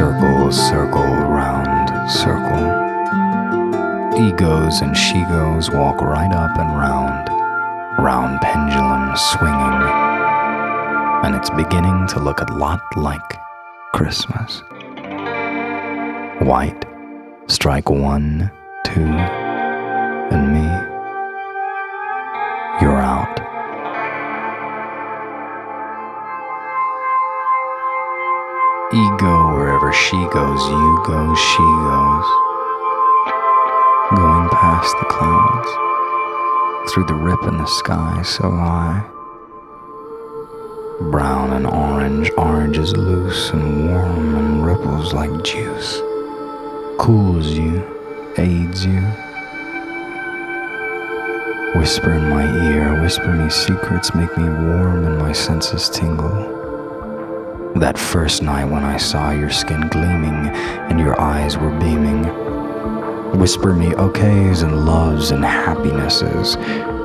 circle, circle, round, circle. Egos and she goes walk right up and round, round pendulum swinging. And it's beginning to look a lot like Christmas. White, strike one, two, and me. Wherever she goes, you go, she goes. Going past the clouds, through the rip in the sky so high. Brown and orange, orange is loose and warm and ripples like juice. Cools you, aids you. Whisper in my ear, whisper me secrets, make me warm and my senses tingle. That first night when I saw your skin gleaming and your eyes were beaming. Whisper me okays and loves and happinesses.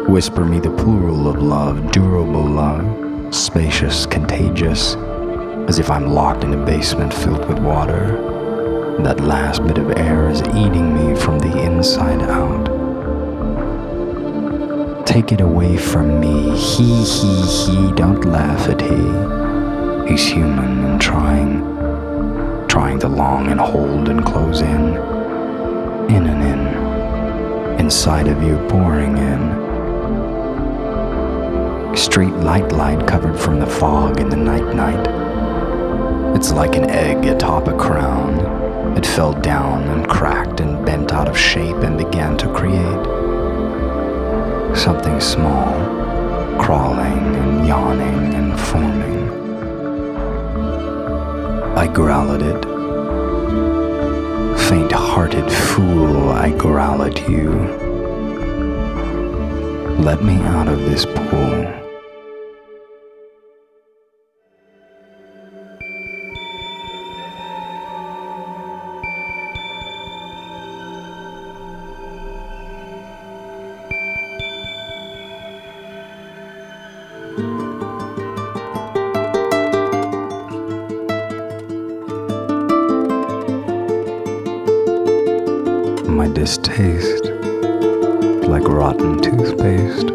Whisper me the plural of love, durable love, spacious, contagious, as if I'm locked in a basement filled with water. That last bit of air is eating me from the inside out. Take it away from me. He, he, he, don't laugh at he. He's human and trying, trying to long and hold and close in, in and in, inside of you, pouring in. Street light light covered from the fog in the night night. It's like an egg atop a crown. It fell down and cracked and bent out of shape and began to create something small, crawling and yawning and forming. Growl at it. Faint hearted fool, I growl at you. Let me out of this pool. My distaste like rotten toothpaste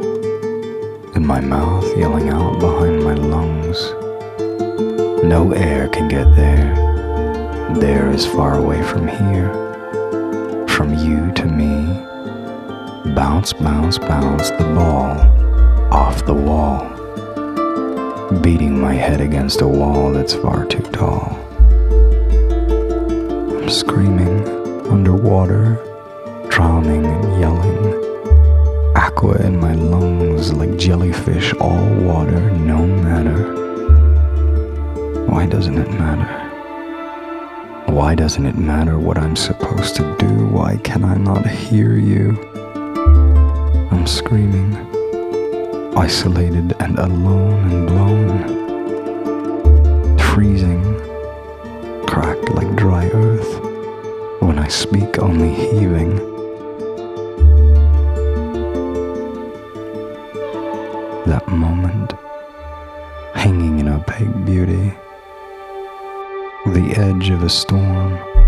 in my mouth yelling out behind my lungs. No air can get there. There is far away from here, from you to me. Bounce, bounce, bounce the ball off the wall, beating my head against a wall that's far too tall. I'm screaming underwater drowning and yelling. Aqua in my lungs like jellyfish, all water, no matter. Why doesn't it matter? Why doesn't it matter what I'm supposed to do? Why can I not hear you? I'm screaming, isolated and alone and blown, freezing, cracked like dry earth. When I speak, only heaving. The edge of a storm.